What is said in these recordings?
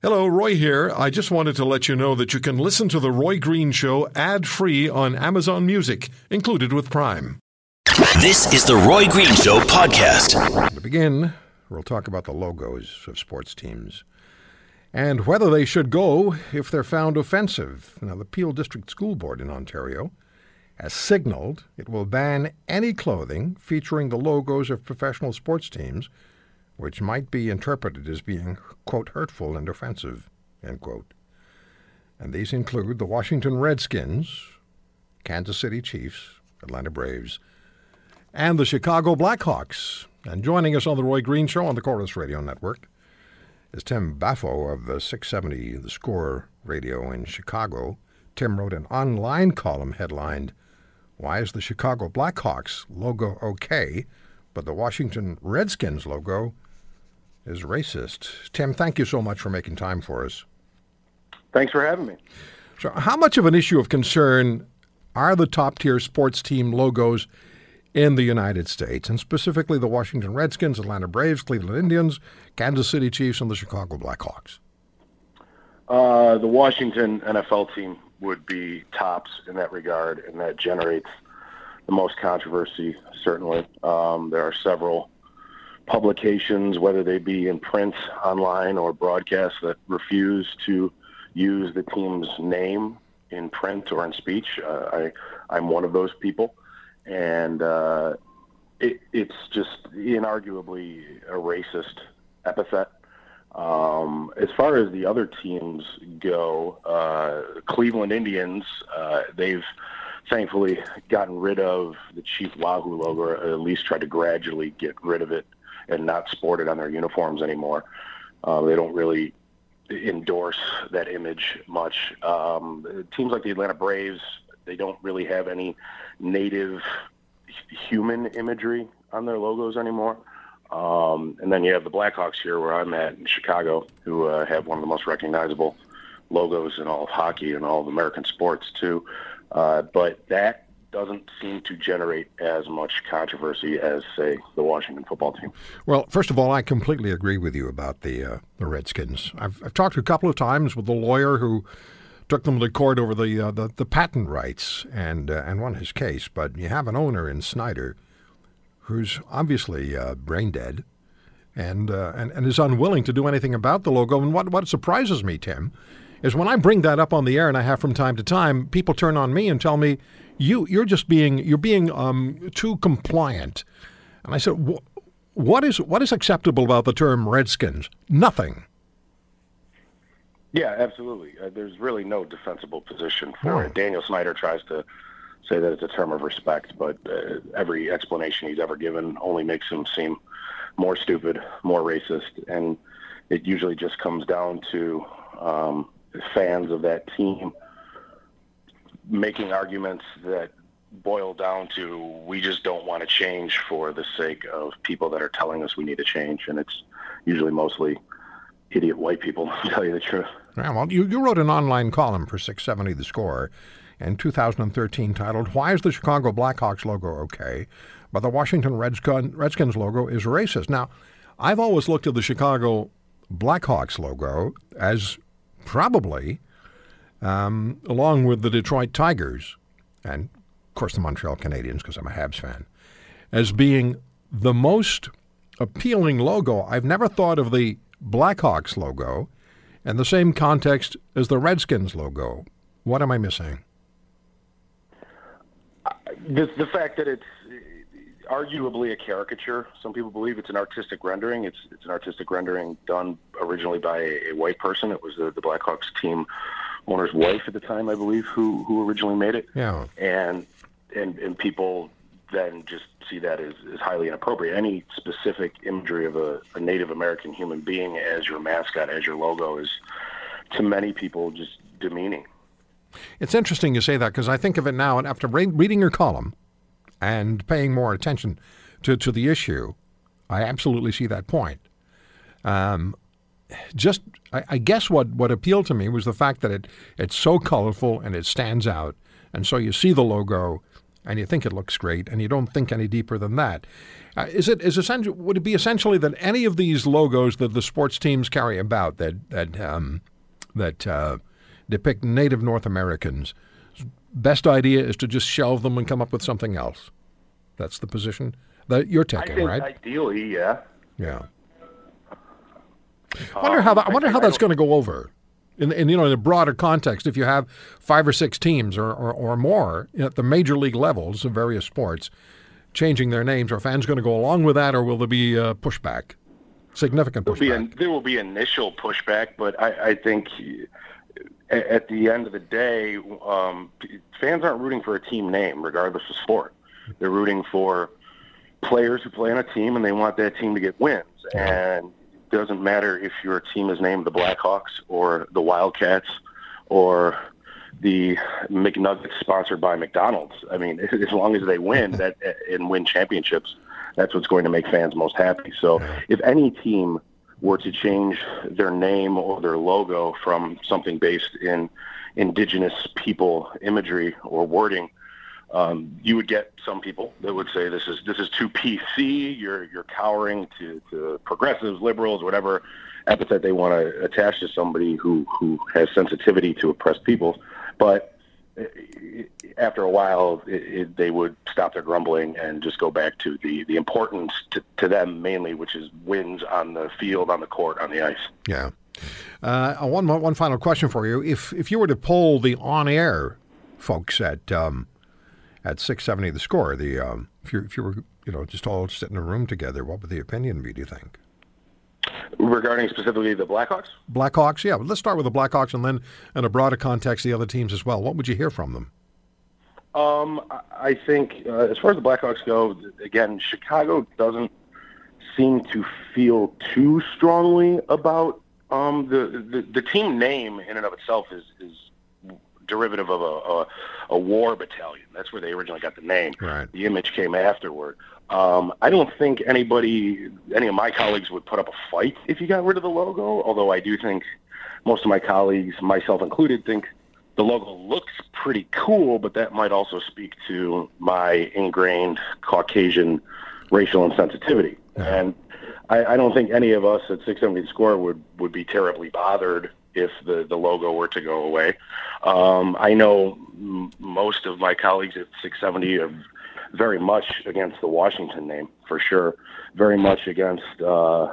Hello, Roy here. I just wanted to let you know that you can listen to The Roy Green Show ad free on Amazon Music, included with Prime. This is the Roy Green Show podcast. To begin, we'll talk about the logos of sports teams and whether they should go if they're found offensive. Now, the Peel District School Board in Ontario has signaled it will ban any clothing featuring the logos of professional sports teams which might be interpreted as being, quote, hurtful and offensive, end quote. And these include the Washington Redskins, Kansas City Chiefs, Atlanta Braves, and the Chicago Blackhawks. And joining us on the Roy Green Show on the Corus Radio Network is Tim Baffoe of the 670 The Score radio in Chicago. Tim wrote an online column headlined, Why is the Chicago Blackhawks logo okay, but the Washington Redskins logo is racist. Tim, thank you so much for making time for us. Thanks for having me. So, how much of an issue of concern are the top tier sports team logos in the United States, and specifically the Washington Redskins, Atlanta Braves, Cleveland Indians, Kansas City Chiefs, and the Chicago Blackhawks? Uh, the Washington NFL team would be tops in that regard, and that generates the most controversy, certainly. Um, there are several publications, whether they be in print, online, or broadcast, that refuse to use the team's name in print or in speech. Uh, I, I'm one of those people, and uh, it, it's just inarguably a racist epithet. Um, as far as the other teams go, uh, Cleveland Indians, uh, they've thankfully gotten rid of the Chief Wahoo logo, or at least tried to gradually get rid of it and not sported on their uniforms anymore. Uh, they don't really endorse that image much. Um, teams like the Atlanta Braves, they don't really have any native human imagery on their logos anymore. Um, and then you have the Blackhawks here, where I'm at in Chicago, who uh, have one of the most recognizable logos in all of hockey and all of American sports too. Uh, but that doesn't seem to generate as much controversy as, say, the Washington football team. Well, first of all, I completely agree with you about the uh, the Redskins. I've, I've talked a couple of times with the lawyer who took them to court over the uh, the, the, patent rights and uh, and won his case. But you have an owner in Snyder who's obviously uh, brain dead. And, uh, and and is unwilling to do anything about the logo. And what what surprises me, Tim, is when I bring that up on the air, and I have from time to time, people turn on me and tell me you you're just being you're being um, too compliant. And I said, what is what is acceptable about the term Redskins? Nothing. Yeah, absolutely. Uh, there's really no defensible position for no. it. Daniel Snyder tries to say that it's a term of respect, but uh, every explanation he's ever given only makes him seem more stupid, more racist, and it usually just comes down to um, fans of that team making arguments that boil down to we just don't want to change for the sake of people that are telling us we need to change, and it's usually mostly idiot white people, to tell you the truth. Yeah, well, you, you wrote an online column for 670 The Score in 2013 titled, Why is the Chicago Blackhawks logo okay, but the Washington Redskins logo is racist? Now, I've always looked at the Chicago Blackhawks logo as probably um, along with the Detroit Tigers and, of course, the Montreal Canadiens, because I'm a Habs fan, as being the most appealing logo. I've never thought of the Blackhawks logo in the same context as the Redskins logo. What am I missing? The, the fact that it's arguably a caricature. Some people believe it's an artistic rendering. It's it's an artistic rendering done originally by a, a white person. It was the, the Blackhawks team owner's wife at the time, I believe, who who originally made it. Yeah. And and and people then just see that as, as highly inappropriate. Any specific imagery of a, a Native American human being as your mascot, as your logo, is to many people just demeaning. It's interesting you say that because I think of it now, and after re- reading your column and paying more attention to, to the issue, I absolutely see that point. Um, just I, I, guess what, what appealed to me was the fact that it it's so colorful and it stands out, and so you see the logo, and you think it looks great, and you don't think any deeper than that. Uh, is it is essential? Would it be essentially that any of these logos that the sports teams carry about that that um, that uh, depict Native North Americans, best idea is to just shelve them and come up with something else? That's the position that you're I taking, think right? ideally, yeah. Yeah. I wonder how that, I Um, wonder I- how I that's going to go over. In, in you know in a broader context, if you have five or six teams or, or, or more at the major league levels of various sports changing their names, are fans going to go along with that, or will there be uh, pushback, significant There'll be pushback? a, there will be initial pushback, but I, I think at the end of the day, um, fans aren't rooting for a team name, regardless of sport. They're rooting for players who play on a team, and they want that team to get wins. And doesn't matter if your team is named the Blackhawks or the Wildcats or the McNuggets sponsored by McDonald's. I mean, as long as they win that and win championships, that's what's going to make fans most happy. So, if any team were to change their name or their logo from something based in indigenous people imagery or wording, um, you would get some people that would say this is this is too PC. You're you're cowering to, to progressives, liberals, whatever epithet they want to attach to somebody who who has sensitivity to oppressed people. But uh, after a while, it, it, they would stop their grumbling and just go back to the the importance to, to them mainly, which is wins on the field, on the court, on the ice. Yeah. Uh, one one final question for you: If if you were to poll the on-air folks at um, at six seventy the score, the um, if you if you were you know just all sit in a room together, what would the opinion be? Do you think? Regarding specifically the Blackhawks, Blackhawks, yeah. Let's start with the Blackhawks, and then in a broader context, the other teams as well. What would you hear from them? Um, I- I think uh, as far as the Blackhawks go, again, Chicago doesn't seem to feel too strongly about um, the, the the team name in and of itself is is derivative of a, a a war battalion. That's where they originally got the name. Right. The image came afterward. Um, I don't think anybody, any of my colleagues, would put up a fight if you got rid of the logo. Although I do think most of my colleagues, myself included, think the logo looks pretty cool, but that might also speak to my ingrained Caucasian racial insensitivity. And I, I don't think any of us at 670 Score would, would be terribly bothered if the, the logo were to go away. Um, I know m- most of my colleagues at 670 are very much against the Washington name, for sure. Very much against uh,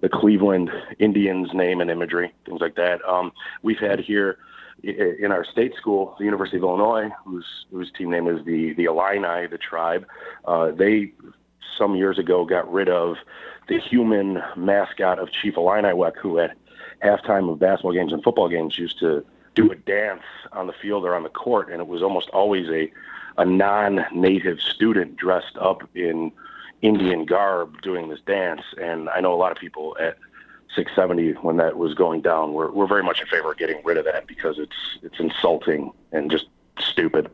the Cleveland Indians name and imagery, things like that. Um, we've had here in our state school, the University of Illinois, whose whose team name is the the Illini, the tribe. Uh, they some years ago got rid of the human mascot of Chief Illiniwek, who at halftime of basketball games and football games used to do a dance on the field or on the court, and it was almost always a a non-native student dressed up in Indian garb doing this dance. And I know a lot of people at 670 when that was going down were, were very much in favor of getting rid of that because it's it's insulting and just stupid.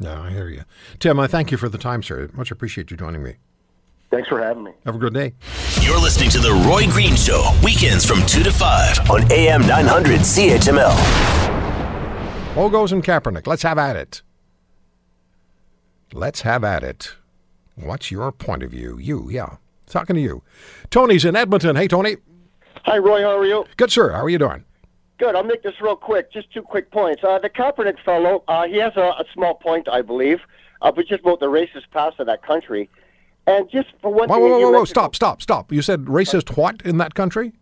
No, I hear you, Tim. I thank you for the time, sir. Much appreciate you joining me. Thanks for having me. Have a good day. You're listening to The Roy Green Show, weekends from 2 to 5 on AM 900 CHML. Logos and Kaepernick. Let's have at it. Let's have at it. What's your point of view? You, yeah. Talking to you. Tony's in Edmonton. Hey, Tony. Hi, Roy. How are you? Good, sir. How are you doing? Good. I'll make this real quick. Just two quick points. Uh, the Kaepernick fellow, uh, he has a, a small point, I believe, uh, but just about the racist past of that country. And just for one Whoa, thing, whoa, whoa, whoa, stop, stop, stop. You said racist what in that country?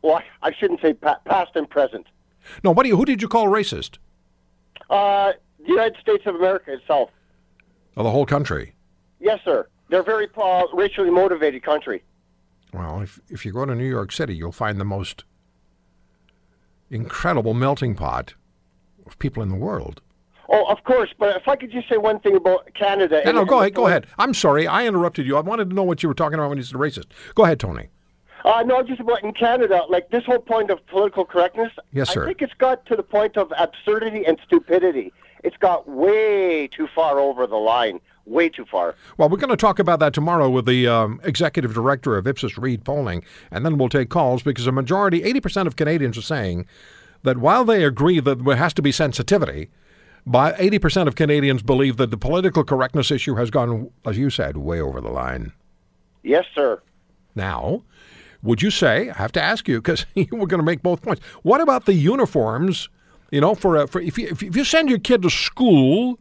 Well, I shouldn't say pa- past and present. No, what do you, who did you call racist? Uh, the United States of America itself. Of the whole country. Yes, sir. They're a very uh, racially motivated country. Well, if, if you go to New York City, you'll find the most incredible melting pot of people in the world. Oh, of course. But if I could just say one thing about Canada. No, and- no, go ahead, go ahead. I'm sorry, I interrupted you. I wanted to know what you were talking about when you said racist. Go ahead, Tony. Uh, no, just about in Canada, like this whole point of political correctness. Yes, sir. I think it's got to the point of absurdity and stupidity. It's got way too far over the line. Way too far. Well, we're going to talk about that tomorrow with the um, executive director of Ipsos Reid Polling, and then we'll take calls because a majority, 80% of Canadians are saying that while they agree that there has to be sensitivity, By 80% of Canadians believe that the political correctness issue has gone, as you said, way over the line. Yes, sir. Now, would you say, I have to ask you, because you were going to make both points, what about the uniforms? You know, for, a, for if, you, if you send your kid to school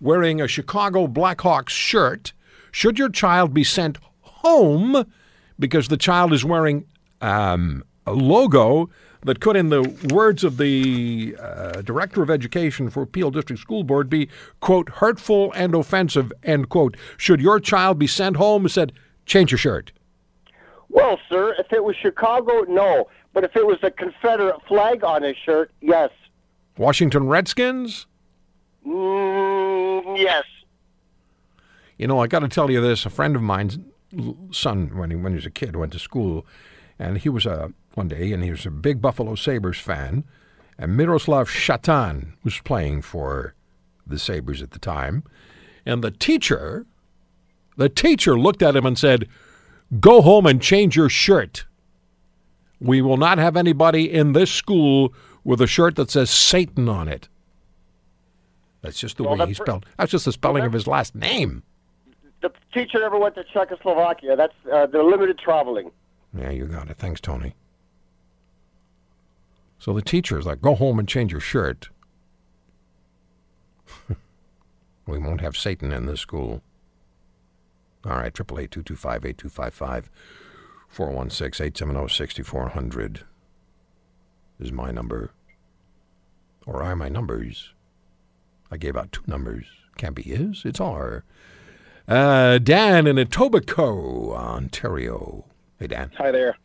wearing a Chicago Blackhawks shirt, should your child be sent home because the child is wearing um, a logo that could, in the words of the uh, director of education for Peel District School Board, be, quote, hurtful and offensive, end quote. Should your child be sent home and said, change your shirt? Well, sir, if it was Chicago, no. But if it was a Confederate flag on his shirt, yes. Washington Redskins? Mm, yes. You know, I got to tell you this. A friend of mine's son, when he, when he was a kid, went to school, and he was a one day, and he was a big Buffalo Sabres fan, and Miroslav Shatan was playing for the Sabres at the time, and the teacher, the teacher looked at him and said, "Go home and change your shirt. We will not have anybody in this school with a shirt that says Satan on it." That's just the Well, way he spelled. That's just the spelling of his last name. The teacher never went to Czechoslovakia. That's uh, they're limited traveling. Yeah, you got it. Thanks, Tony. So the teacher's like, go home and change your shirt. we won't have Satan in this school. All right, 888 416 870 6400 is my number. Or are my numbers? I gave out two numbers. Can't be his, it's our. Uh, Dan in Etobicoke, Ontario. Hey, Dan. Hi there.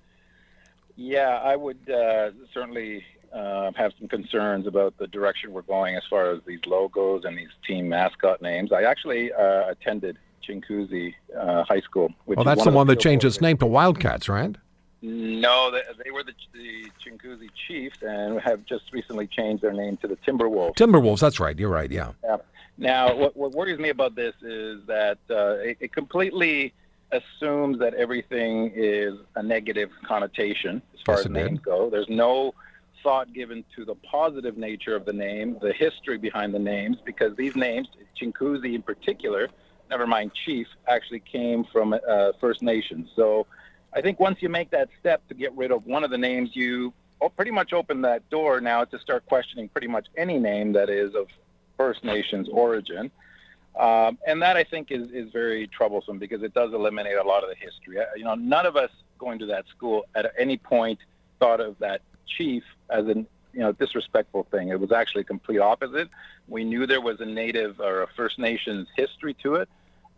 Yeah, I would uh, certainly uh, have some concerns about the direction we're going as far as these logos and these team mascot names. I actually uh, attended Chinguacousy uh, High School. Which Well, that's the one that changed its name to Wildcats, right? No, they, they were the, the Chinguacousy Chiefs and have just recently changed their name to the Timberwolves. Timberwolves, that's right. You're right, yeah. Yeah. Now, what, what worries me about this is that uh, it, it completely assumes that everything is a negative connotation as far Yes, as did. names go. There's no thought given to the positive nature of the name, the history behind the names, because these names, Chinguacousy in particular, never mind Chief, actually came from uh, First Nations. So I think once you make that step to get rid of one of the names, you pretty much open that door now to start questioning pretty much any name that is of First Nations origin. Um, and that I think is, is very troublesome because it does eliminate a lot of the history. Uh, You know, none of us going to that school at any point thought of that chief as an you know disrespectful thing. It was actually a complete opposite. We knew there was a Native or a First Nations history to it,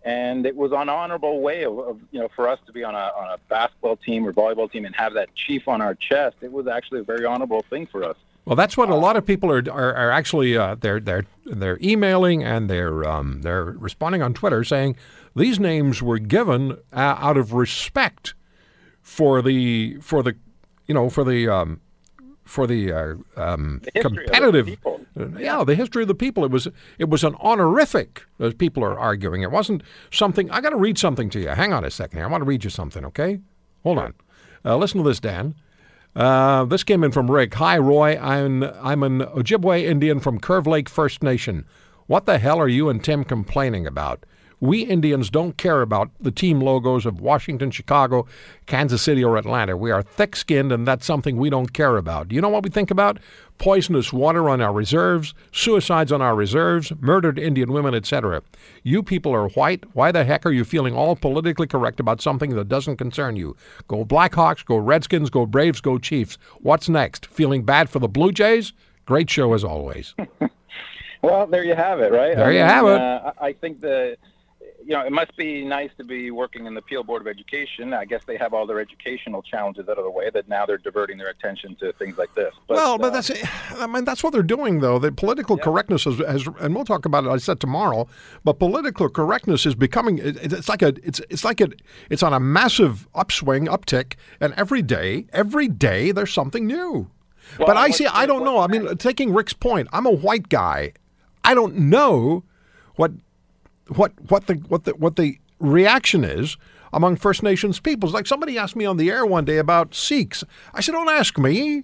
and it was an honorable way of, of you know for us to be on a on a basketball team or volleyball team and have that chief on our chest. It was actually a very honorable thing for us. Well, that's what a lot of people are are, are actually uh, they're they're they're emailing and they're um, they're responding on Twitter saying these names were given uh, out of respect for the for the you know for the um, for the, uh, um, The of the competitive. Uh, yeah. the history of the people. It was it was an honorific as people are arguing. It wasn't something I got to read something to you. Hang on a second here. I want to read you something okay? Hold on. Uh, listen to this Dan uh, this came in from Rick. Hi, Roy. I'm I'm an Ojibwe Indian from Curve Lake First Nation. What the hell are you and Tim complaining about? We Indians don't care about the team logos of Washington, Chicago, Kansas City, or Atlanta. We are thick skinned, and that's something we don't care about. Do you know what we think about? Poisonous water on our reserves, suicides on our reserves, murdered Indian women, etc. You people are white. Why the heck are you feeling all politically correct about something that doesn't concern you? Go Blackhawks, go Redskins, go Braves, go Chiefs. What's next? Feeling bad for the Blue Jays? Great show as always. Well, there you have it, right? There I you have it. Uh, I think the, you know, it must be nice to be working in the Peel Board of Education. I guess they have all their educational challenges out of the way. That now they're diverting their attention to things like this. But, well, but uh, that's I mean that's what they're doing though. The political correctness is, has, and we'll talk about it. I said tomorrow, but political correctness is becoming. it- It's like a. It's it's like a. It's on a massive upswing, uptick, and every day, every day, there's something new. Well, but I see. I don't know. I mean, taking Rick's point, I'm a white guy. I don't know what what what the what the what the reaction is among First Nations peoples. Like somebody asked me on the air one day about Sikhs. I said, "Don't ask me.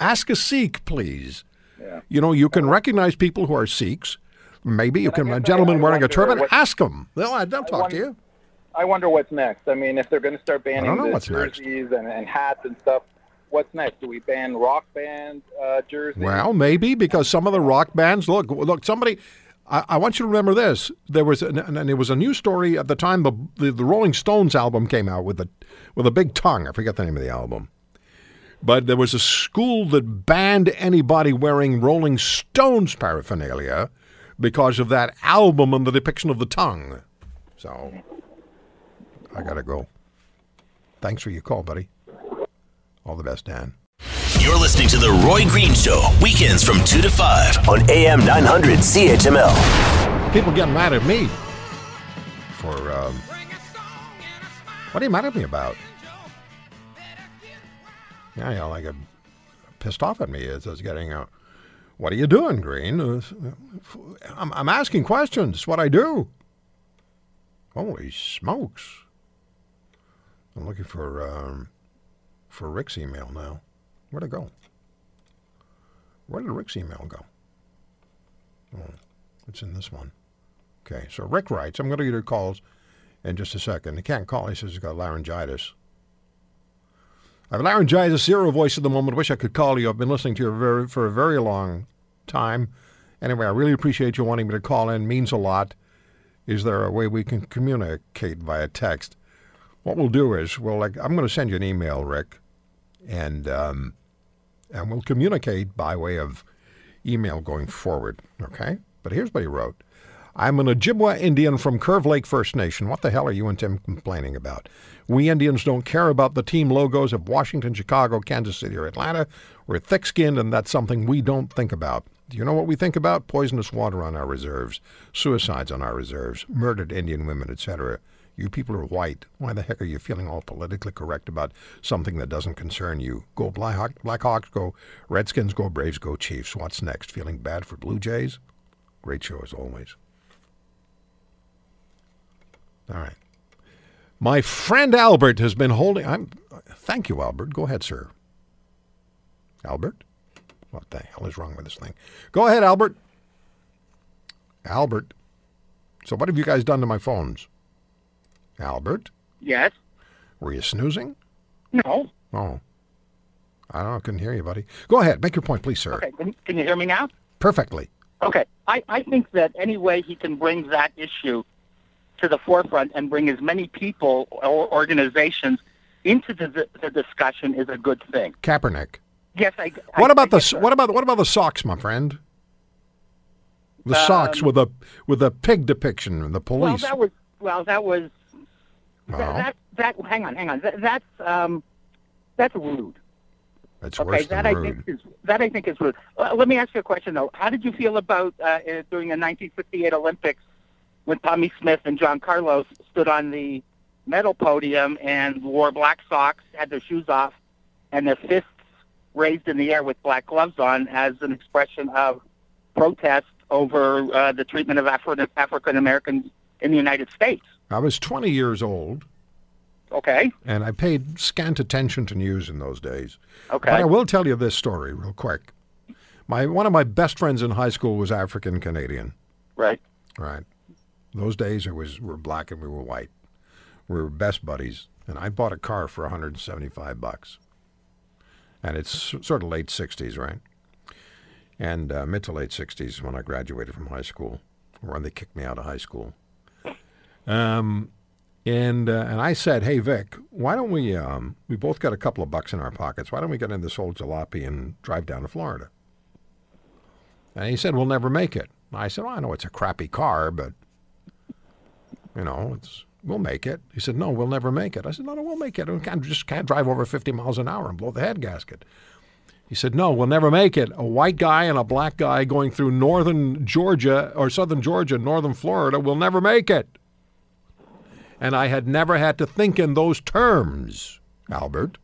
Ask a Sikh, please." Yeah. You know, you can recognize people who are Sikhs. Maybe you can, A gentleman wearing a turban, what- ask them. They'll, they'll talk wonder- to you. I wonder what's next. I mean, if they're going to start banning the what's jerseys and, and hats and stuff, what's next? Do we ban rock band uh, jerseys? Well, maybe because some of the rock bands look look somebody. I, I want you to remember this. There was an, and it was a news story at the time the, the the Rolling Stones album came out with a with a big tongue. I forget the name of the album, but there was a school that banned anybody wearing Rolling Stones paraphernalia because of that album and the depiction of the tongue. So I gotta go. Thanks for your call, buddy. All the best, Dan. You're listening to The Roy Green Show, weekends from 2 to 5 on AM 900 CHML. People get mad at me for um, what are you mad at me about? Yeah, yeah, like a pissed off at me is is getting a. What are you doing, Green? Uh, I'm, I'm asking questions. It's what I do. Holy smokes! I'm looking for um, for Rick's email now. Where'd it go? Where did Rick's email go? Oh, it's in this one. Okay, so Rick writes, I'm going to get your calls in just a second. He can't call. He says he's got laryngitis. I have laryngitis, zero voice at the moment. Wish I could call you. I've been listening to you very, for a very long time. Anyway, I really appreciate you wanting me to call in. Means a lot. Is there a way we can communicate via text? What we'll do is, well, like, I'm going to send you an email, Rick, and um, and we'll communicate by way of email going forward. Okay? But here's what he wrote. I'm an Ojibwa Indian from Curve Lake First Nation. What the hell are you and Tim complaining about? We Indians don't care about the team logos of Washington, Chicago, Kansas City, or Atlanta. We're thick skinned, and that's something we don't think about. Do you know what we think about? Poisonous water on our reserves, suicides on our reserves, murdered Indian women, etc. You people are white. Why the heck are you feeling all politically correct about something that doesn't concern you? Go Blackhawks, Blackhawks, go Redskins, go Braves, go Chiefs. What's next? Feeling bad for Blue Jays? Great show as always. All right. My friend Albert has been holding. I'm. Thank you, Albert. Go ahead, sir. Albert, what the hell is wrong with this thing? Go ahead, Albert. Albert. So, what have you guys done to my phones? Albert, Yes. were you snoozing? No. Oh, I don't know. Couldn't hear you, buddy. Go ahead. Make your point, please, sir. Okay. Can, can you hear me now? Perfectly. Okay. I, I think that any way he can bring that issue to the forefront and bring as many people or organizations into the, the discussion is a good thing. Kaepernick. Yes, I. What about I the so. what about what about the socks, my friend? The socks Um, with a with a pig depiction and the Well, police. that was well, that was Well, that, that that. Hang on, hang on. That, that's um, that's rude. That's Okay, that I rude. think is that I think is rude. Uh, let me ask you a question though. How did you feel about uh, uh, during the 1958 Olympics when Tommie Smith and John Carlos stood on the medal podium and wore black socks, had their shoes off, and their fists raised in the air with black gloves on as an expression of protest over uh, the treatment of Afro- African Americans in the United States? I was 20 years old, Okay. and I paid scant attention to news in those days. Okay. But I will tell you this story real quick. My one of my best friends in high school was African Canadian. Right. Right. Those days it was we were black and we were white. We were best buddies, and I bought a car for 175 bucks. And it's sort of late 60s, right? And uh, mid to late 60s when I graduated from high school, or when they kicked me out of high school. Um, and uh, and I said, "Hey Vic, why don't we? Um, we both got a couple of bucks in our pockets. Why don't we get in this old jalopy and drive down to Florida?" And he said, "We'll never make it." I said, "Well, I know it's a crappy car, but you know, it's we'll make it." He said, "No, we'll never make it." I said, "No, no, we'll make it. We can't, just can't drive over 50 miles an hour and blow the head gasket." He said, "No, we'll never make it. A white guy and a black guy going through northern Georgia or southern Georgia, northern Florida we'll never make it." And I had never had to think in those terms, Albert.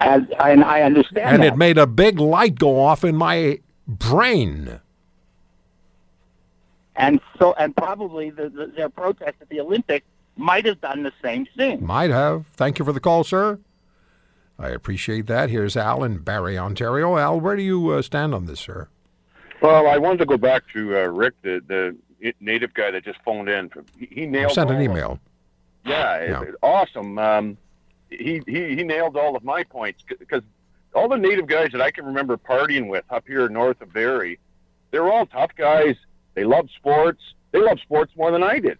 And, and I understand And that. it made a big light go off in my brain. and so and probably the, the, their protest at the Olympics might have done the same thing. Might have. Thank you for the call, sir. I appreciate that. Here's Al in Barrie, Ontario. Al, where do you uh, stand on this, sir? Well, I wanted to go back to uh, Rick, the the native guy that just phoned in. He, he nailed. I sent an all of- email. Yeah, Yeah. it- awesome. Um, he, he he nailed all of my points because all the native guys that I can remember partying with up here north of Barrie, they were all tough guys. They loved sports. They loved sports more than I did,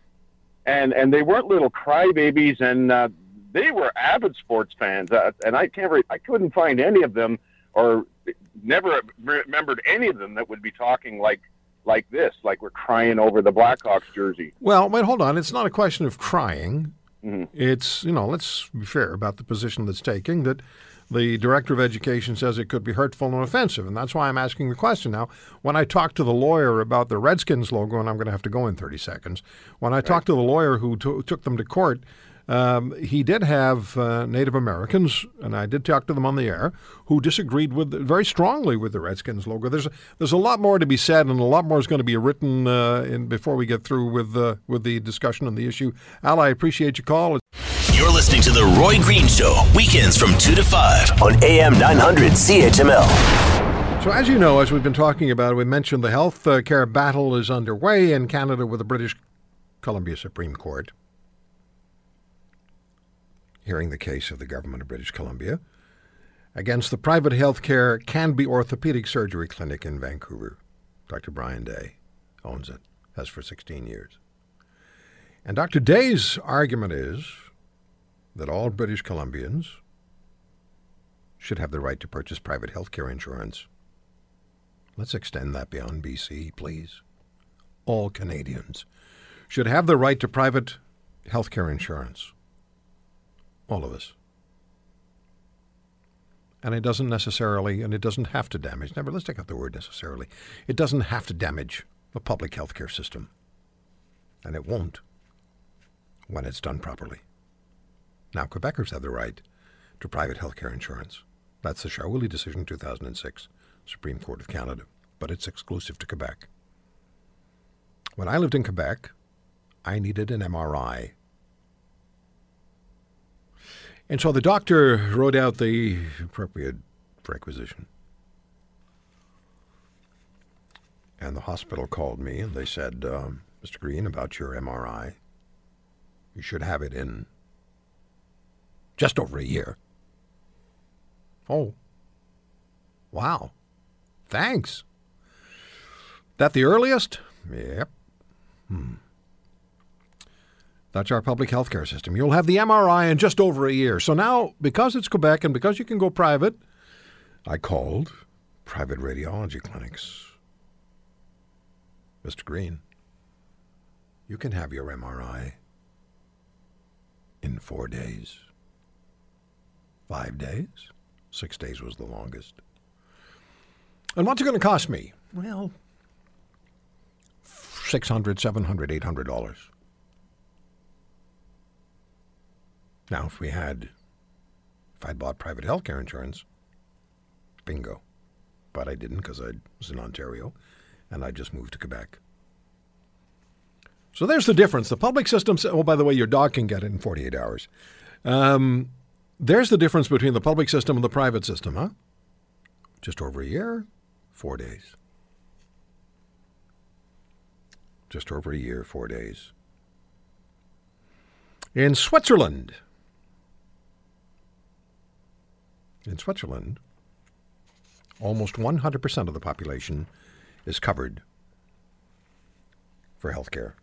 and and they weren't little crybabies, and uh, they were avid sports fans. Uh, and I can't re- I couldn't find any of them or never remembered any of them that would be talking like like this, like we're crying over the Blackhawks jersey. Well, wait, hold on. It's not a question of crying. Mhm. It's, you know, let's be fair about the position that's taking that the director of education says it could be hurtful and offensive, and that's why I'm asking the question. Now, when I talked to the lawyer about the Redskins logo, and I'm going to have to go in 30 seconds, when I talked to the lawyer who to- took them to court, um, he did have uh, Native Americans, and I did talk to them on the air, who disagreed with very strongly with the Redskins logo. There's there's a lot more to be said, and a lot more is going to be written uh, in before we get through with uh, with the discussion on the issue. Al, I appreciate your call. You're listening to The Roy Green Show, weekends from 2 to 5 on AM 900 CHML. So, as you know, as we've been talking about, we mentioned the health uh, care battle is underway in Canada with the British Columbia Supreme Court hearing the case of the government of British Columbia against the private health care Cambie Orthopedic Surgery Clinic in Vancouver. Dr. Brian Day owns it, has for 16 years. And Dr. Day's argument is that all British Columbians should have the right to purchase private health care insurance. Let's extend that beyond BC, please. All Canadians should have the right to private health care insurance. All of us. And it doesn't necessarily, and it doesn't have to damage, never, let's take out the word necessarily. It doesn't have to damage the public health care system. And it won't when it's done properly. Now, Quebecers have the right to private health care insurance. That's the Chaoulli decision, 2006, Supreme Court of Canada, but it's exclusive to Quebec. When I lived in Quebec, I needed an MRI. And so the doctor wrote out the appropriate requisition. And the hospital called me and they said, um, Mr. Green, about your MRI, you should have it in just over a year. Oh, wow. Thanks. That the earliest? Yep. Hmm. That's our public health care system. You'll have the MRI in just over a year. So now, because it's Quebec and because you can go private, I called private radiology clinics. Mr. Green, you can have your MRI in four days. Five days? Six days was the longest. And what's it going to cost me? Well, $600, $700, $800. Now, if we had, if I'd bought private health care insurance, bingo. But I didn't because I was in Ontario and I just moved to Quebec. So there's the difference. The public system, oh, by the way, your dog can get it in 48 hours. Um, there's the difference between the public system and the private system, huh? Just over a year, four days. Just over a year, four days. In Switzerland, in Switzerland, almost 100% of the population is covered for health care.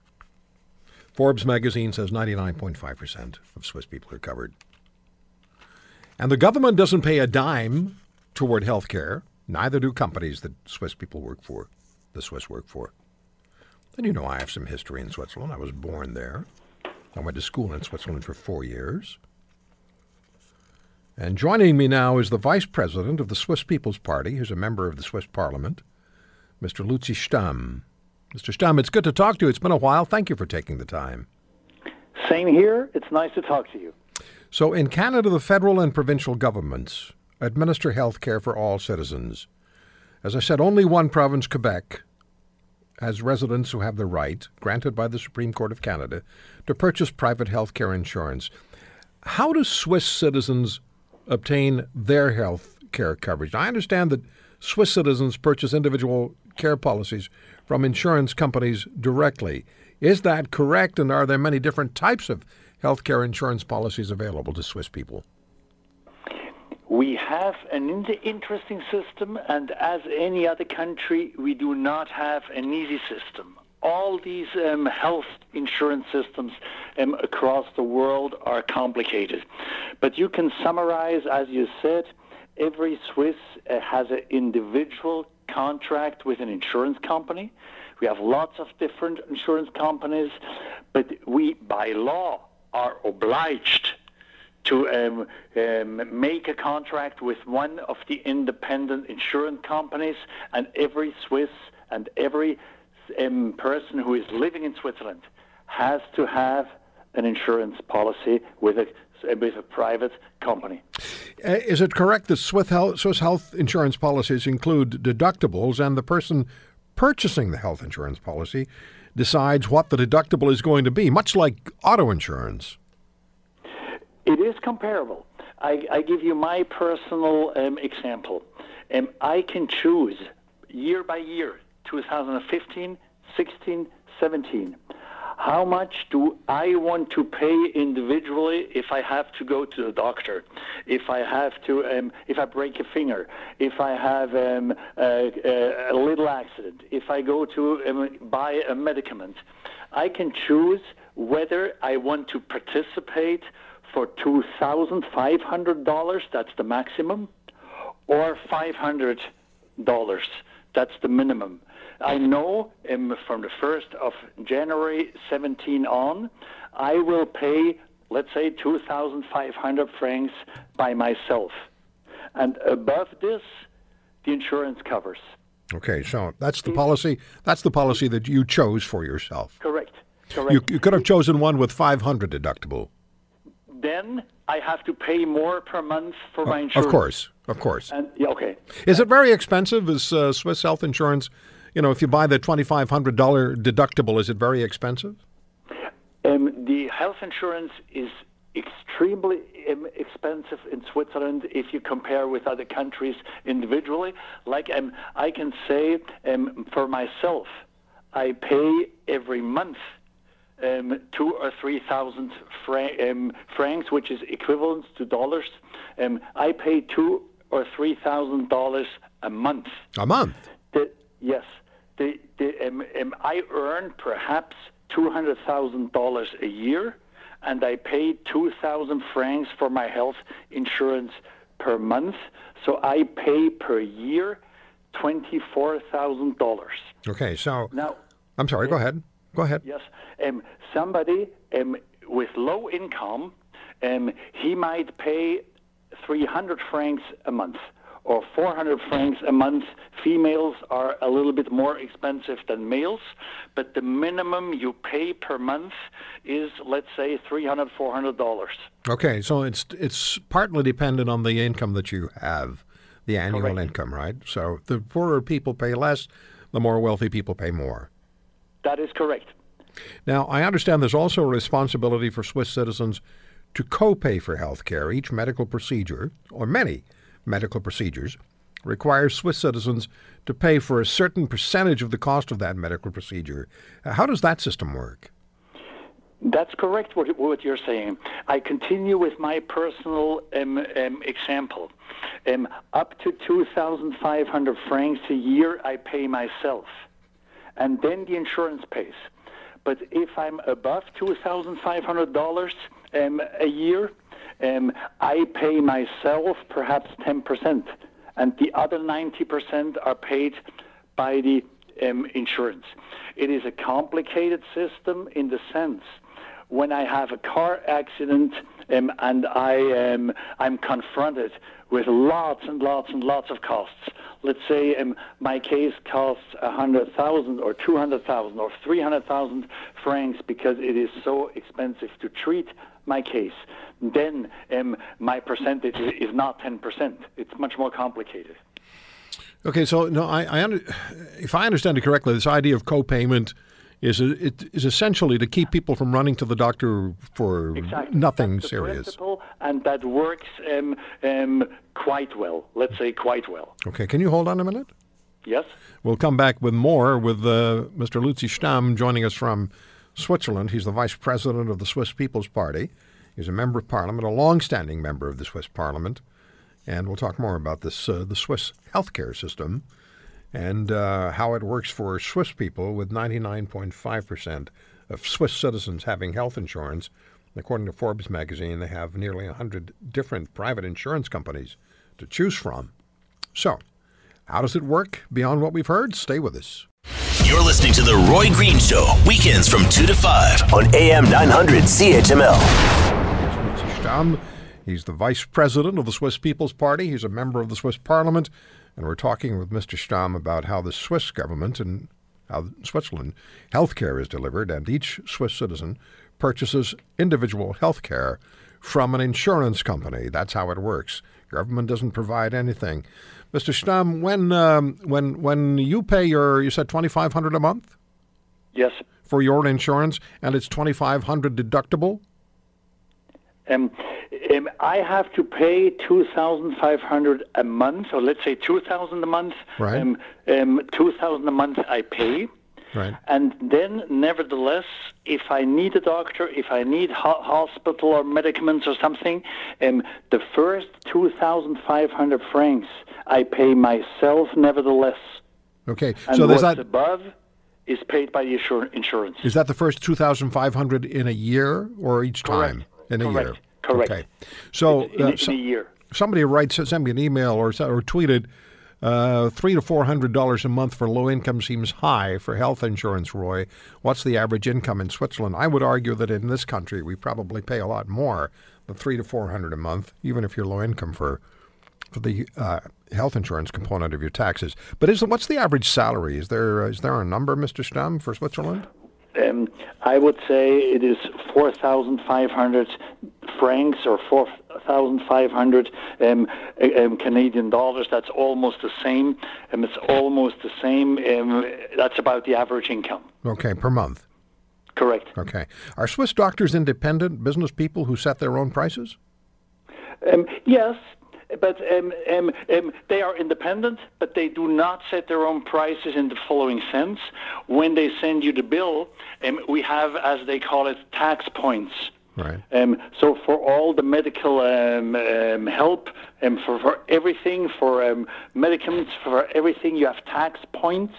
Forbes magazine says 99.5% of Swiss people are covered. And the government doesn't pay a dime toward health care, neither do companies that Swiss people work for, the Swiss work for. And you know I have some history in Switzerland. I was born there. I went to school in Switzerland for four years. And joining me now is the vice president of the Swiss People's Party, who's a member of the Swiss Parliament, Mr. Luzi Stamm. Mr. Stamm, it's good to talk to you. It's been a while. Thank you for taking the time. Same here. It's nice to talk to you. So, in Canada, the federal and provincial governments administer health care for all citizens. As I said, only one province, Quebec, has residents who have the right, granted by the Supreme Court of Canada, to purchase private health care insurance. How do Swiss citizens obtain their health care coverage? I understand that Swiss citizens purchase individual care policies from insurance companies directly. Is that correct? And are there many different types of health care insurance policies available to Swiss people? We have an interesting system, and as any other country, we do not have an easy system. All these um, health insurance systems um, across the world are complicated. But you can summarize, as you said, every Swiss uh, has an individual contract with an insurance company. We have lots of different insurance companies, but we, by law, are obliged to um, um, make a contract with one of the independent insurance companies, and every Swiss and every um, person who is living in Switzerland has to have an insurance policy with a with a private company. Uh, is it correct that Swiss health, Swiss health insurance policies include deductibles, and the person purchasing the health insurance policy decides what the deductible is going to be, much like auto insurance? It is comparable. I, I give you my personal um, example. Um, I can choose year by year, 2015, 16, 17. How much do I want to pay individually if I have to go to the doctor, if I have to, um, if I break a finger, if I have um, a, a, little accident, if I go to um, buy a medicament? I can choose whether I want to participate for $2,500, that's the maximum, or $500, that's the minimum. I know um, from the 1st of January 17 on, I will pay, let's say, 2,500 francs by myself. And above this, the insurance covers. Okay, so that's the policy. That's the policy that you chose for yourself. Correct. Correct. You, you could have chosen one with 500 deductible. Then I have to pay more per month for my insurance. Of course, of course. And, yeah, okay. Is it very expensive? Is uh, Swiss health insurance you know, if you buy the $2,500 deductible, is it very expensive? Um, the health insurance is extremely um, expensive in Switzerland if you compare with other countries individually. Like um, I can say um, for myself, I pay every month um, two or three thousand um, francs, which is equivalent to dollars. Um, I pay two or three thousand dollars a month. A month. The, yes, the, the, um, um, I earn perhaps $200,000 a year, and I pay 2,000 francs for my health insurance per month. So I pay per year $24,000. Okay, so now I'm sorry. Go ahead. Go ahead. Yes, um, somebody um, with low income, um, he might pay 300 francs a month or 400 francs a month. Females are a little bit more expensive than males, but the minimum you pay per month is, let's say, 300 $400. Okay, so it's it's partly dependent on the income that you have, the annual Correct. income, right? So the poorer people pay less, the more wealthy people pay more. That is correct. Now, I understand there's also a responsibility for Swiss citizens to co-pay for health care. Each medical procedure, or many medical procedures requires Swiss citizens to pay for a certain percentage of the cost of that medical procedure. Uh, how does that system work? That's correct, what, what you're saying. I continue with my personal um, um, example. Um, up to 2,500 francs a year, I pay myself. And then the insurance pays. But if I'm above $2,500 um, a year, um, I pay myself perhaps 10%, and the other 90% are paid by the um, insurance. It is a complicated system in the sense when I have a car accident um, and I am I'm confronted with lots and lots and lots of costs. Let's say um, my case costs hundred thousand or two hundred thousand or three hundred thousand francs because it is so expensive to treat my case. Then um, my percentage is not ten percent. It's much more complicated. Okay, so no, I, I under, if I understand it correctly, this idea of co-payment is a, it is essentially to keep people from running to the doctor for exactly. nothing That's the serious. Principle, and that works um, um, quite well. Let's say quite well. Okay, can you hold on a minute? Yes. We'll come back with more with uh, Mr. Luzi Stamm joining us from Switzerland. He's the vice president of the Swiss People's Party. He's a member of parliament, a long-standing member of the Swiss parliament, and we'll talk more about this uh, the Swiss healthcare system and uh, how it works for Swiss people with 99.5 percent of Swiss citizens having health insurance. According to Forbes magazine, they have nearly 100 different private insurance companies to choose from. So, how does it work beyond what we've heard? Stay with us. You're listening to The Roy Green Show, weekends from 2 to 5 on AM 900 CHML. He's the vice president of the Swiss People's Party. He's a member of the Swiss Parliament. And we're talking with Mr. Stamm about how the Swiss government and how Switzerland healthcare is delivered, and each Swiss citizen purchases individual health care from an insurance company. That's how it works. Government doesn't provide anything. Mr. Stamm, when um, when when you pay your you said twenty five hundred a month Yes. for your insurance, and it's twenty five hundred deductible. Um, um, I have to pay two thousand five hundred a month, or let's say two thousand a month. Right. Um, um, two thousand a month I pay, Right. and then nevertheless, if I need a doctor, if I need ho- hospital or medicaments or something, um, the first two thousand five hundred francs I pay myself. Nevertheless, Okay. and so what's that. above is paid by the insur- insurance. Is that the first two thousand five hundred in a year or each time? Correct. In a Correct. year? Correct. Okay. So, in, uh, in a year. somebody writes sent me an email or or tweeted uh, three to four hundred dollars a month for low income seems high for health insurance. Roy, what's the average income in Switzerland? I would argue that in this country we probably pay a lot more than three to four hundred a month, even if you're low income for for the uh, health insurance component of your taxes. But is what's the average salary? Is there is there a number, Mr. Stamm, for Switzerland? Um, I would say it is 4,500 francs or 4,500 um, um, Canadian dollars. That's almost the same. Um, it's almost the same. Um, that's about the average income. Okay, per month. Correct. Okay. Are Swiss doctors independent business people who set their own prices? Um, yes, but um, um, um, they are independent, but they do not set their own prices in the following sense. When they send you the bill, um, we have, as they call it, tax points. Right. Um, so for all the medical um, um, help, and for, for everything, for um, medicaments, for everything, you have tax points,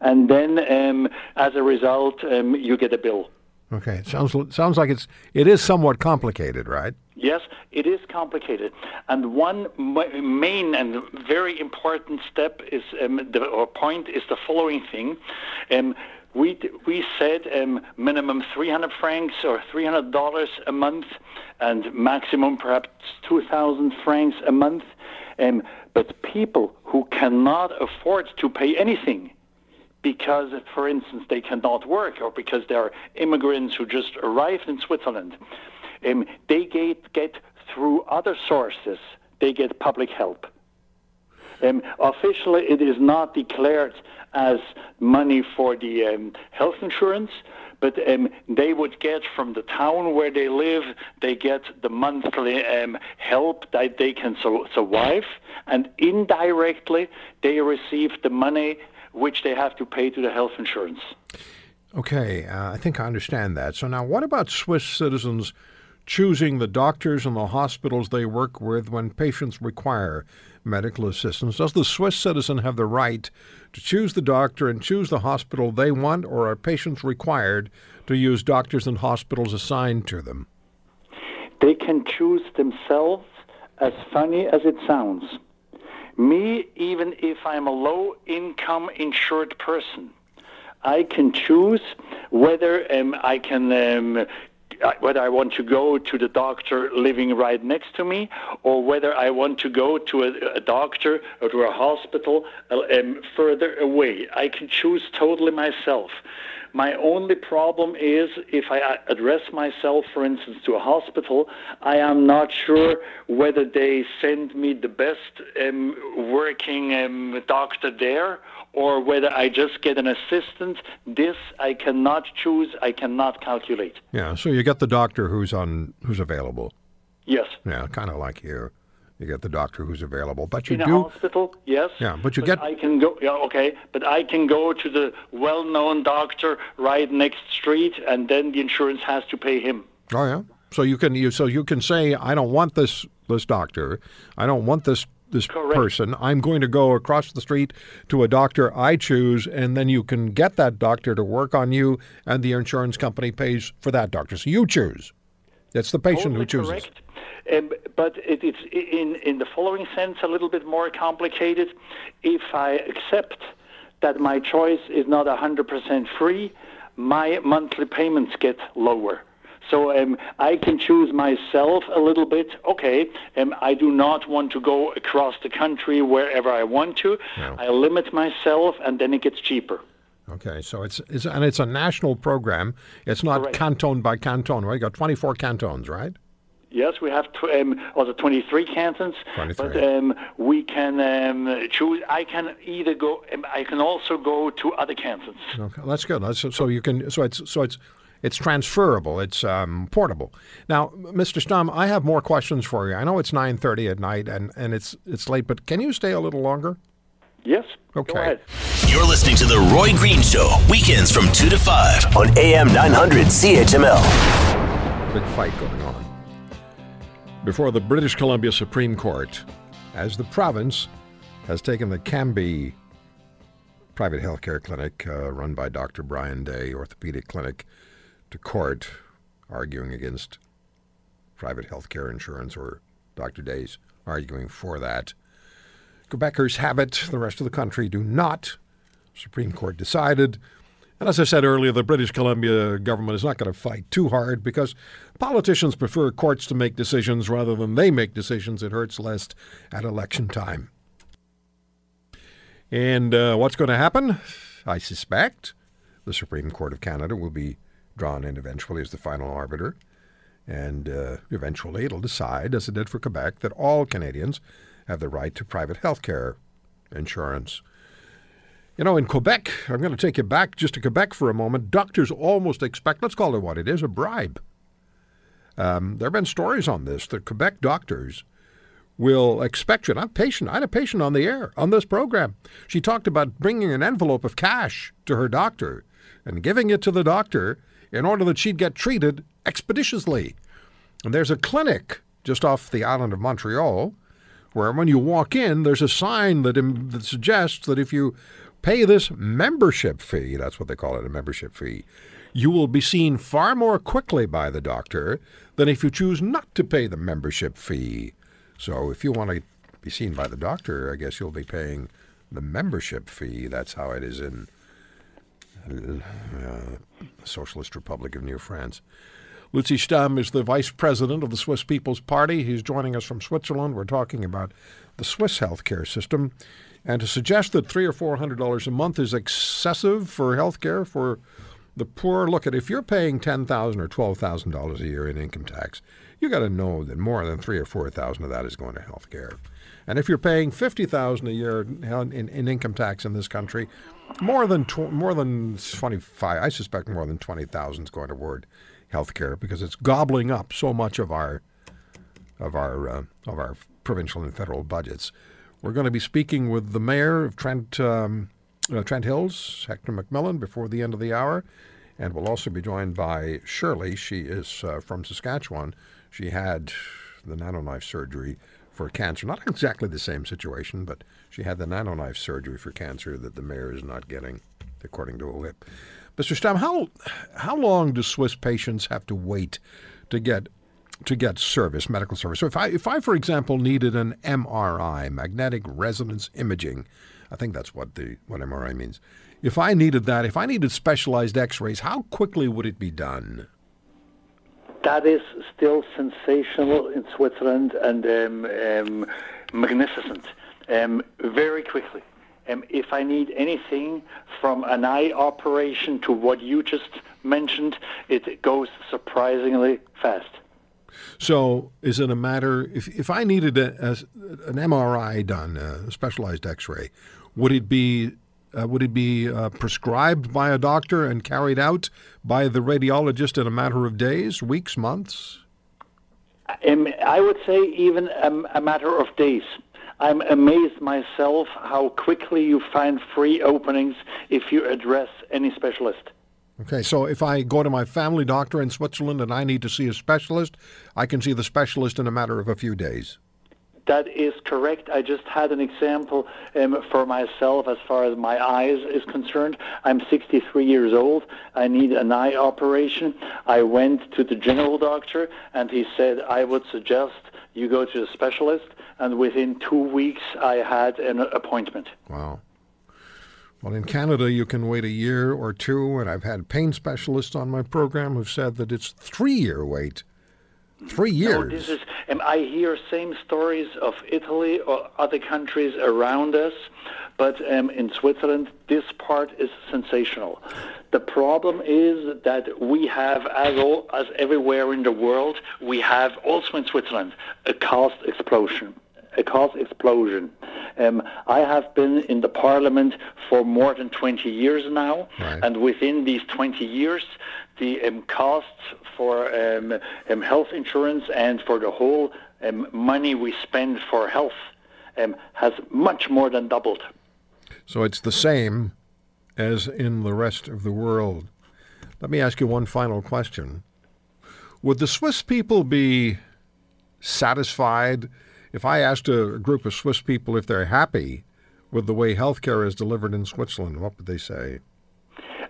and then um, as a result, um, you get a bill. Okay. It sounds sounds like it's it is somewhat complicated, right? Yes, it is complicated, and one main and very important step is um, the or point is the following thing. Um, we we said um, minimum 300 francs or 300 dollars a month, and maximum perhaps 2,000 francs a month. Um, but people who cannot afford to pay anything because, for instance, they cannot work or because they're immigrants who just arrived in Switzerland, um, they get, get through other sources, they get public help. Um, officially, it is not declared as money for the um, health insurance, but um, they would get from the town where they live, they get the monthly um, help that they can su- survive, and indirectly, they receive the money which they have to pay to the health insurance. Okay, uh, I think I understand that. So now, what about Swiss citizens choosing the doctors and the hospitals they work with when patients require medical assistance? Does the Swiss citizen have the right to choose the doctor and choose the hospital they want, or are patients required to use doctors and hospitals assigned to them? They can choose themselves, as funny as it sounds. Me, even if I'm a low income insured person, I can choose whether um, I can. Um, whether I want to go to the doctor living right next to me, or whether I want to go to a, a doctor or to a hospital um, further away. I can choose totally myself. My only problem is if I address myself, for instance, to a hospital, I am not sure whether they send me the best um, working um, doctor there or whether I just get an assistant. This I cannot choose. I cannot calculate. Yeah, so you get the doctor who's on who's available. Yes. Yeah, kind of like here. You get the doctor who's available, but you in a do. hospital, yes. Yeah, but you But get- I can go. Yeah, okay. But I can go to the well-known doctor right next street, and then the insurance has to pay him. Oh yeah. So you can you so you can say I don't want this this doctor. I don't want this this Correct. person. I'm going to go across the street to a doctor I choose and then you can get that doctor to work on you and the insurance company pays for that doctor. So you choose. It's the patient who chooses. correct. Um, but it, it's in in the following sense a little bit more complicated. If I accept that my choice is not 100% free, my monthly payments get lower. So um, I can choose myself a little bit. Okay, um, I do not want to go across the country wherever I want to. No. I limit myself, and then it gets cheaper. Okay, so it's, it's and it's a national program. It's not Correct. canton by canton, right? You got 24 cantons, right? Yes, we have tw- um, also 23 cantons, 23. but um, we can um, choose. I can either go. Um, I can also go to other cantons. Okay, that's good. That's, so you can so it's so it's it's transferable. It's um, portable. Now, Mr. Stamm, I have more questions for you. I know it's 9:30 at night and, and it's it's late, but can you stay a little longer? Yes. Okay. Go ahead. You're listening to The Roy Green Show, weekends from 2 to 5 on AM 900 CHML. Big fight going on before the British Columbia Supreme Court, as the province has taken the Cambie private healthcare clinic uh, run by Dr. Brian Day orthopedic clinic to court, arguing against private healthcare insurance, or Dr. Day's arguing for that. Quebecers have it, the rest of the country do not. Supreme Court decided. And as I said earlier, the British Columbia government is not going to fight too hard because politicians prefer courts to make decisions rather than they make decisions. It hurts less at election time. And uh, what's going to happen? I suspect the Supreme Court of Canada will be drawn in eventually as the final arbiter. And uh, eventually it'll decide, as it did for Quebec, that all Canadians have the right to private health care insurance. You know, in Quebec, I'm going to take you back just to Quebec for a moment. Doctors almost expect, let's call it what it is, a bribe. Um, there have been stories on this that Quebec doctors will expect you. I'm patient. I had a patient on the air on this program. She talked about bringing an envelope of cash to her doctor and giving it to the doctor in order that she'd get treated expeditiously. And there's a clinic just off the island of Montreal where when you walk in, there's a sign that, im- that suggests that if you pay this membership fee, that's what they call it, a membership fee, you will be seen far more quickly by the doctor than if you choose not to pay the membership fee. So if you want to be seen by the doctor, I guess you'll be paying the membership fee. That's how it is in uh, the Socialist Republic of New France. Luzi Stamm is the vice president of the Swiss People's Party. He's joining us from Switzerland. We're talking about the Swiss healthcare system. And to suggest that three or four hundred dollars a month is excessive for healthcare for the poor, look at if you're paying ten thousand or twelve thousand dollars a year in income tax, you got to know that more than three or four thousand of that is going to health care. And if you're paying fifty thousand a year in, in, in income tax in this country, more than tw- more than twenty five, I suspect more than twenty thousand is going toward health care because it's gobbling up so much of our of our uh, of our provincial and federal budgets. We're going to be speaking with the mayor of Trent um, uh, Trent Hills, Hector McMillan, before the end of the hour, and we'll also be joined by Shirley. She is uh, from Saskatchewan. She had the nanoknife surgery for cancer. Not exactly the same situation, but she had the nanoknife surgery for cancer that the mayor is not getting, according to OHIP. Mr. Stamm, how how long do Swiss patients have to wait to get to get service, medical service? So if I if I, for example, needed an MRI, magnetic resonance imaging, I think that's what the what MRI means. If I needed that, if I needed specialized X-rays, how quickly would it be done? That is still sensational in Switzerland and um, um, magnificent. Um, very quickly. Um, if I need anything from an eye operation to what you just mentioned, it goes surprisingly fast. So, is it a matter if if I needed a, a, an MRI done, a specialized X-ray, would it be uh, would it be uh, prescribed by a doctor and carried out by the radiologist in a matter of days, weeks, months? Um, I would say even a matter of days. I'm amazed myself how quickly you find free openings if you address any specialist. Okay, so if I go to my family doctor in Switzerland and I need to see a specialist, I can see the specialist in a matter of a few days. That is correct. I just had an example um, for myself as far as my eyes is concerned. I'm 63 years old. I need an eye operation. I went to the general doctor and he said I would suggest you go to a specialist. And within two weeks, I had an appointment. Wow. Well, in Canada, you can wait a year or two, and I've had pain specialists on my program who've said that it's three-year wait. Three years. No, this is. Um, I hear same stories of Italy or other countries around us, but um, in Switzerland, this part is sensational. The problem is that we have, as all, as everywhere in the world, we have also in Switzerland a cost explosion. A cost explosion. Um, I have been in the parliament for more than 20 years now, Right. and within these 20 years, the um, costs for um, um, health insurance and for the whole um, money we spend for health um, has much more than doubled. So it's the same as in the rest of the world. Let me ask you one final question. Would the Swiss people be satisfied if I asked a group of Swiss people if they're happy with the way healthcare is delivered in Switzerland? What would they say?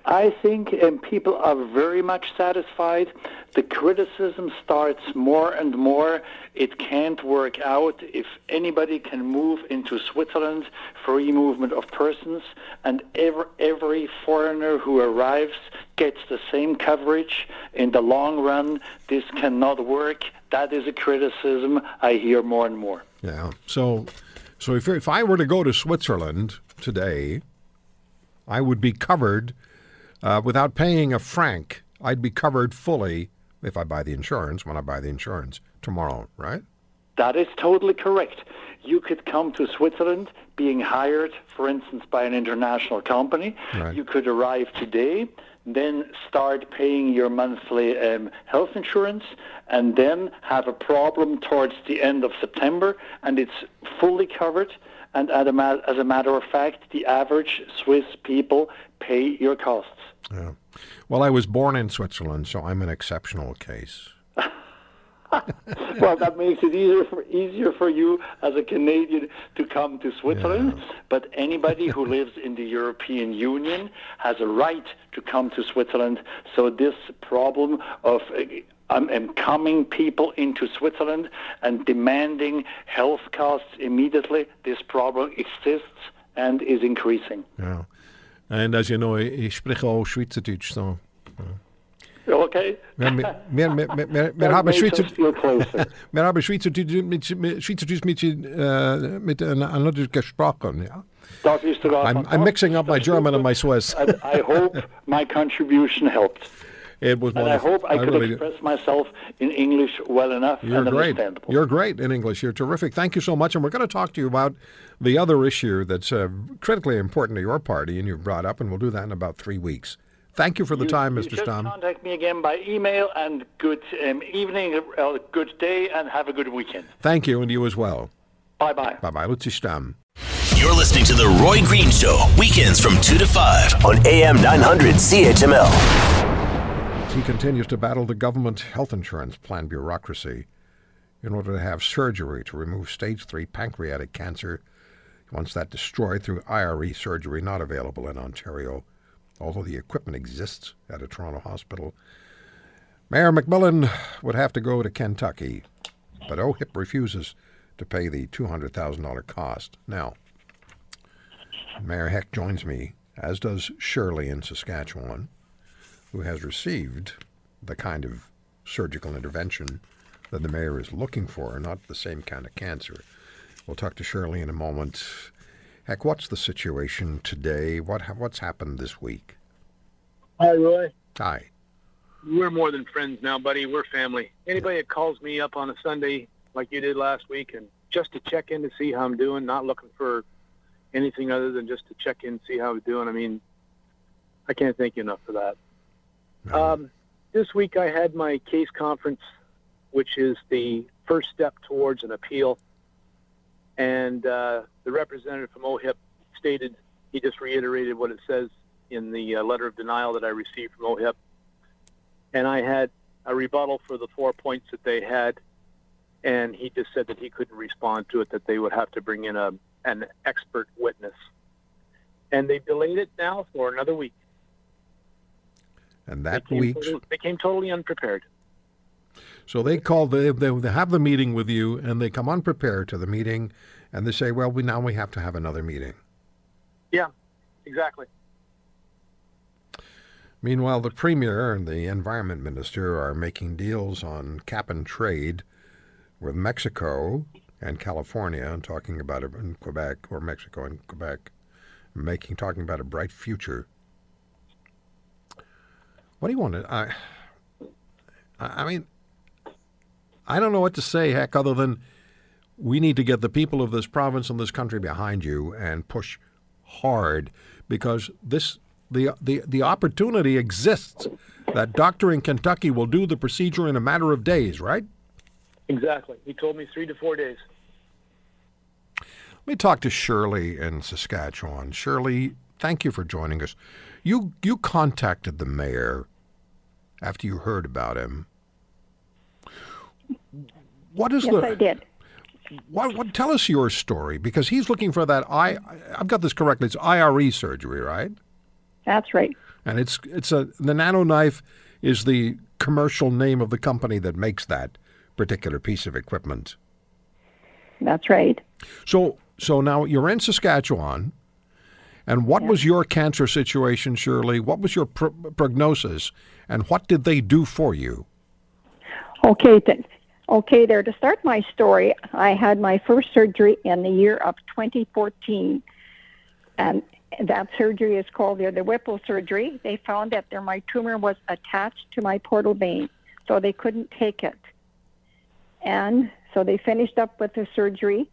I think um, people are very much satisfied. The criticism starts more and more. It can't work out if anybody can move into Switzerland, free movement of persons, and every, every foreigner who arrives gets the same coverage. In the long run, this cannot work. That is a criticism I hear more and more. Yeah. So, so if if I were to go to Switzerland today, I would be covered uh, without paying a franc. I'd be covered fully if I buy the insurance when I buy the insurance tomorrow, right? That is totally correct. You could come to Switzerland being hired, for instance, by an international company. Right. You could arrive today, then start paying your monthly um, health insurance, and then have a problem towards the end of September, and it's fully covered. And at a ma- as a matter of fact, the average Swiss people pay your costs. Yeah. Well, I was born in Switzerland, so I'm an exceptional case. well, that makes it easier for, easier for you as a Canadian to come to Switzerland. But anybody who lives in the European Union has a right to come to Switzerland. So this problem of uh, um, um, coming people into Switzerland and demanding health costs immediately, this problem exists and is increasing. Yeah. And as you know, ich spreche auch Schweizerdeutsch, so. Okay. Wir, wir, wir, wir, wir, wir That haben Schweizer, wir haben Schweizerdeutsch mit, Schweizerdeutsch mit, äh, mit ja. Das ist sogar I'm, I'm mixing up my German and my Swiss. I hope my contribution helped. It was And I hope I could really- express myself in English well enough You're and great. understandable. You're great in English. You're terrific. Thank you so much. And we're going to talk to you about the other issue that's uh, critically important to your party, and you've brought up, and we'll do that in about three weeks. Thank you for the You- time, you Mr. just Stamm. contact me again by email and good um, evening, uh, good day, and have a good weekend. Thank you, and you as well. Bye bye. Bye bye. Luzi Stamm. You're listening to The Roy Green Show, weekends from 2 to 5 on AM 900 CHML. He continues to battle the government health insurance plan bureaucracy in order to have surgery to remove stage 3 pancreatic cancer. He wants that destroyed through IRE surgery, not available in Ontario, although the equipment exists at a Toronto hospital. Mayor McMillan would have to go to Kentucky, but OHIP refuses to pay the $200,000 cost. Now, Mayor Heck joins me, as does Shirley in Saskatchewan who has received the kind of surgical intervention that the mayor is looking for, not the same kind of cancer. We'll talk to Shirley in a moment. Heck, what's the situation today? What ha- what's happened this week? Hi, Roy. Hi. We're more than friends now, buddy. We're family. Anybody that calls me up on a Sunday like you did last week and just to check in to see how I'm doing, not looking for anything other than just to check in, see how I'm doing. I mean, I can't thank you enough for that. Um, this week I had my case conference which is the first step towards an appeal. And uh, the representative from OHIP stated, he just reiterated what it says in the uh, letter of denial that I received from OHIP. And I had a rebuttal for the four points that they had. And he just said that he couldn't respond to it, that they would have to bring in a, an expert witness. And they delayed it now for another week. And that they week, totally, they came totally unprepared. so they call they, they they have the meeting with you, and they come unprepared to the meeting, and they say, "Well, we now we have to have another meeting." Yeah, exactly. Meanwhile, the premier and the environment minister are making deals on cap and trade with Mexico and California, and talking about it in Quebec or Mexico and Quebec, making talking about a bright future. What do you want to? I, I mean, I don't know what to say, heck, other than we need to get the people of this province and this country behind you and push hard because this the the the opportunity exists that doctor in Kentucky will do the procedure in a matter of days, right? Exactly. He told me three to four days. Let me talk to Shirley in Saskatchewan. Shirley, thank you for joining us. You you contacted the mayor after you heard about him. What is Yes, the I did. What, what tell us your story because he's looking for that I I've got this correctly. It's IRE surgery, right? That's right. And it's it's a the nano knife is the commercial name of the company that makes that particular piece of equipment. That's right. So so now you're in Saskatchewan, and what was your cancer situation, Shirley? What was your pro- prognosis, and what did they do for you? Okay, then. Okay, there to start my story, I had my first surgery in the year of 2014, and that surgery is called the, the Whipple surgery. They found that there my tumor was attached to my portal vein, so they couldn't take it. And so they finished up with the surgery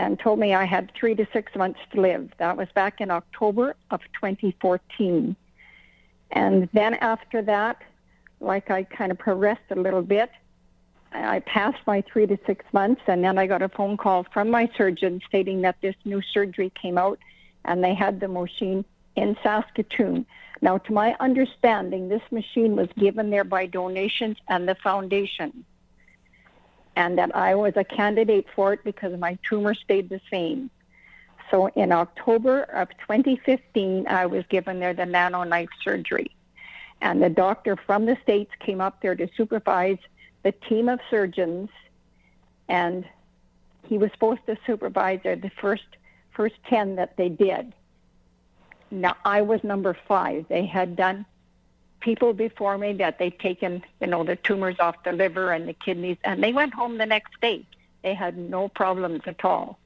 and told me I had three to six months to live. That was back in October of 2014. And then after that, like I kind of progressed a little bit, I passed my three to six months, and then I got a phone call from my surgeon stating that this new surgery came out and they had the machine in Saskatoon. Now, to my understanding, this machine was given there by donations and the foundation, and that I was a candidate for it because my tumor stayed the same. So, in October of 2015, I was given there the nano knife surgery. And the doctor from the States came up there to supervise the team of surgeons, and he was supposed to supervise the first first ten that they did. Now I was number five. They had done people before me that they'd taken, you know, the tumors off the liver and the kidneys, and they went home the next day. They had no problems at all.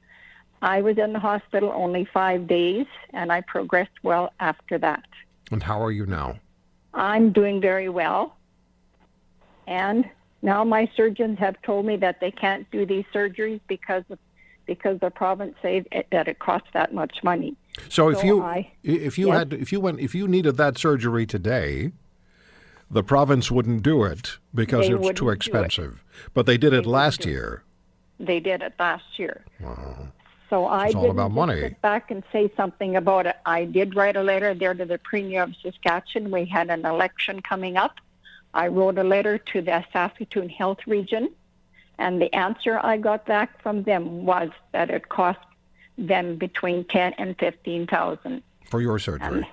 I was in the hospital only five days, and I progressed well after that. And how are you now? I'm doing very well. And now my surgeons have told me that they can't do these surgeries because of, because the province said it, that it costs that much money. So if you I- if you Yes? had if you went if you needed that surgery today, the province wouldn't do it because They it's wouldn't too it. expensive. But they did it last year. They did it last year. Wow. So I It's all about money. sit back and say something about it. I did write a letter there to the Premier of Saskatchewan. We had an election coming up. I wrote a letter to the Saskatoon Health Region, and the answer I got back from them was that it cost them between ten and fifteen thousand. For your surgery.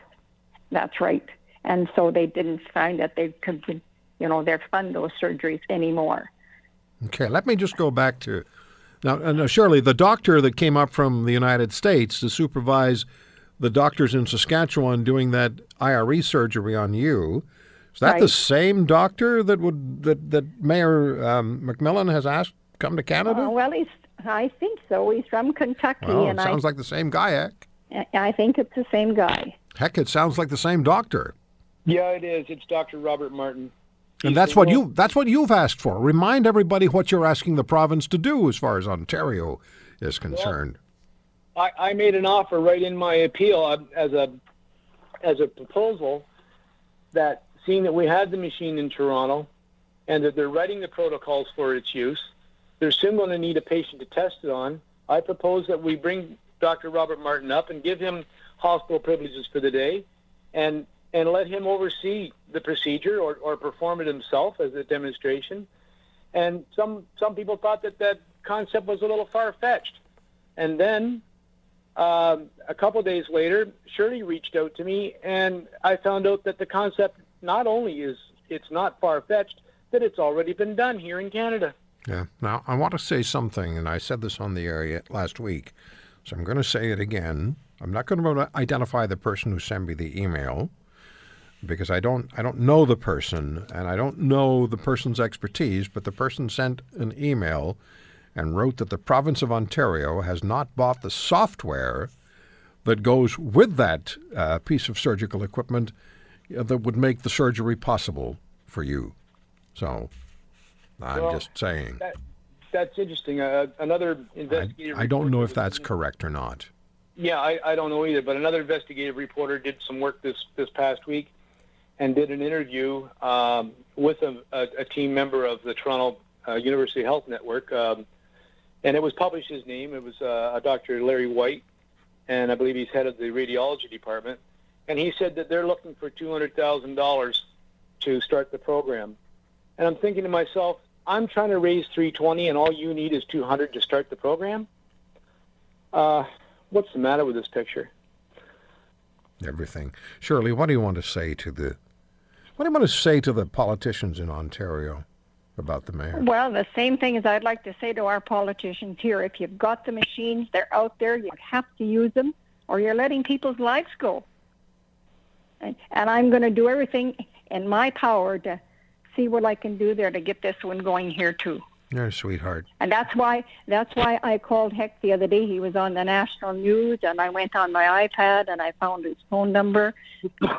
That's right. And so they didn't find that they could, you know, their fund those surgeries anymore. Okay, let me just go back to now. uh, now Shirley, the doctor that came up from the United States to supervise the doctors in Saskatchewan doing that IRE surgery on you. Is that the same doctor that would that that Mayor um, McMillan has asked come to Canada? Uh, well, he's, I think so. He's from Kentucky, Well, it and sounds I, like the same guy. Heck, I think it's the same guy. heck, it sounds like the same doctor. Yeah, it is. It's Dr. Robert Martin. And that's what one- you that's what you've asked for. Remind everybody what you're asking the province to do as far as Ontario is concerned. I, I made an offer right in my appeal uh, as a as a proposal that seeing that we had the machine in Toronto and that they're writing the protocols for its use. They're soon going to need a patient to test it on. I propose that we bring Dr. Robert Martin up and give him hospital privileges for the day, and and let him oversee the procedure or, or perform it himself as a demonstration. And some some people thought that that concept was a little far fetched. And then um, a couple days later, Shirley reached out to me, and I found out that the concept not only is it's not far fetched, that it's already been done here in Canada. Yeah. Now, I want to say something, and I said this on the air last week, so I'm going to say it again. I'm not going to identify the person who sent me the email because I don't I don't know the person and I don't know the person's expertise, but the person sent an email and wrote that the province of Ontario has not bought the software that goes with that uh, piece of surgical equipment uh, that would make the surgery possible for you. So I'm Well, just saying. That, that's interesting. Uh, another investigative. I don't know if that's correct or not. Yeah, I, I don't know either. But another investigative reporter did some work this this past week, and did an interview um, with a, a, a team member of the Toronto uh, University Health Network, um, and it was published. His name it was uh, a Dr. Larry White, and I believe he's head of the radiology department. And he said that they're looking for two hundred thousand dollars to start the program. And I'm thinking to myself, I'm trying to raise 320, and all you need is 200 to start the program. Uh, what's the matter with this picture? Everything. Shirley, what do you want to say to the what do you want to say to the politicians in Ontario about the mayor? Well, the same thing as I'd like to say to our politicians here. If you've got the machines, they're out there. You have to use them, or you're letting people's lives go. And, and I'm going to do everything in my power to see what I can do there to get this one going here too. You're a sweetheart. And that's why that's why I called Heck the other day. He was on the national news, and I went on my iPad and I found his phone number,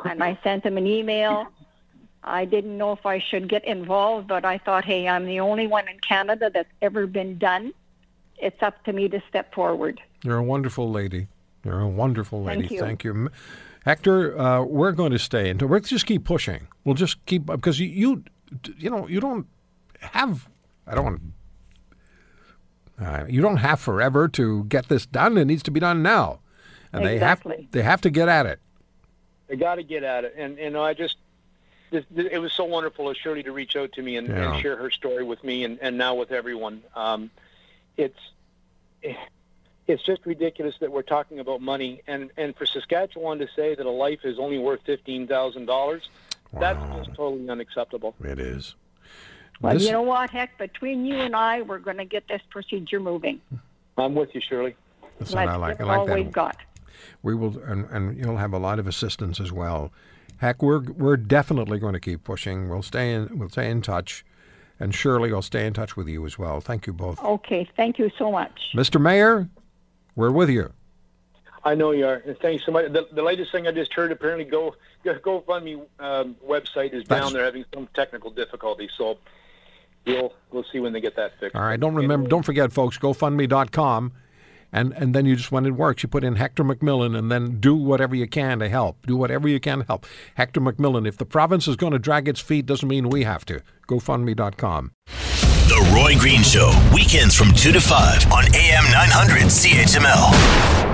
and I sent him an email. I didn't know if I should get involved, but I thought, hey, I'm the only one in Canada that's ever been done. It's up to me to step forward. You're a wonderful lady. You're a wonderful lady. Thank you. Thank you. Hector, uh, we're going to stay until we'll just keep pushing. We'll just keep because you, you, you know, you don't have. I don't want. Uh, you don't have forever to get this done. It needs to be done now, and they have they have to get at it. They got to get at it, and and I just. This, this, it was so wonderful of Shirley to reach out to me and, Yeah. and share her story with me, and, and now with everyone. Um, it's it's just ridiculous that we're talking about money, and and for Saskatchewan to say that a life is only worth fifteen thousand dollars, that's just totally unacceptable. It is. Well, This- you know what, Heck? Between you and I, we're going to get this procedure moving. I'm with you, Shirley. Listen, Let's I like, I it like all that. we've got. We will, and, and you'll have a lot of assistance as well. Heck, we're we're definitely going to keep pushing. We'll stay in we'll stay in touch, and surely Shirley will stay in touch with you as well. Thank you both, Okay, thank you so much. Mr. Mayor. We're with you. I know you are. And thanks so much. The, the latest thing I just heard, apparently, Go Go- GoFundMe um, website is That's- down there having some technical difficulties. So we'll we'll see when they get that fixed. All right. Don't remember. Don't forget, folks. GoFundMe.com, and and then you just when it works, you put in Hector McMillan, and then do whatever you can to help. Do whatever you can to help Hector McMillan. If the province is going to drag its feet, doesn't mean we have to. GoFundMe.com. The Roy Green Show, weekends from 2 to 5 on AM 900 CHML.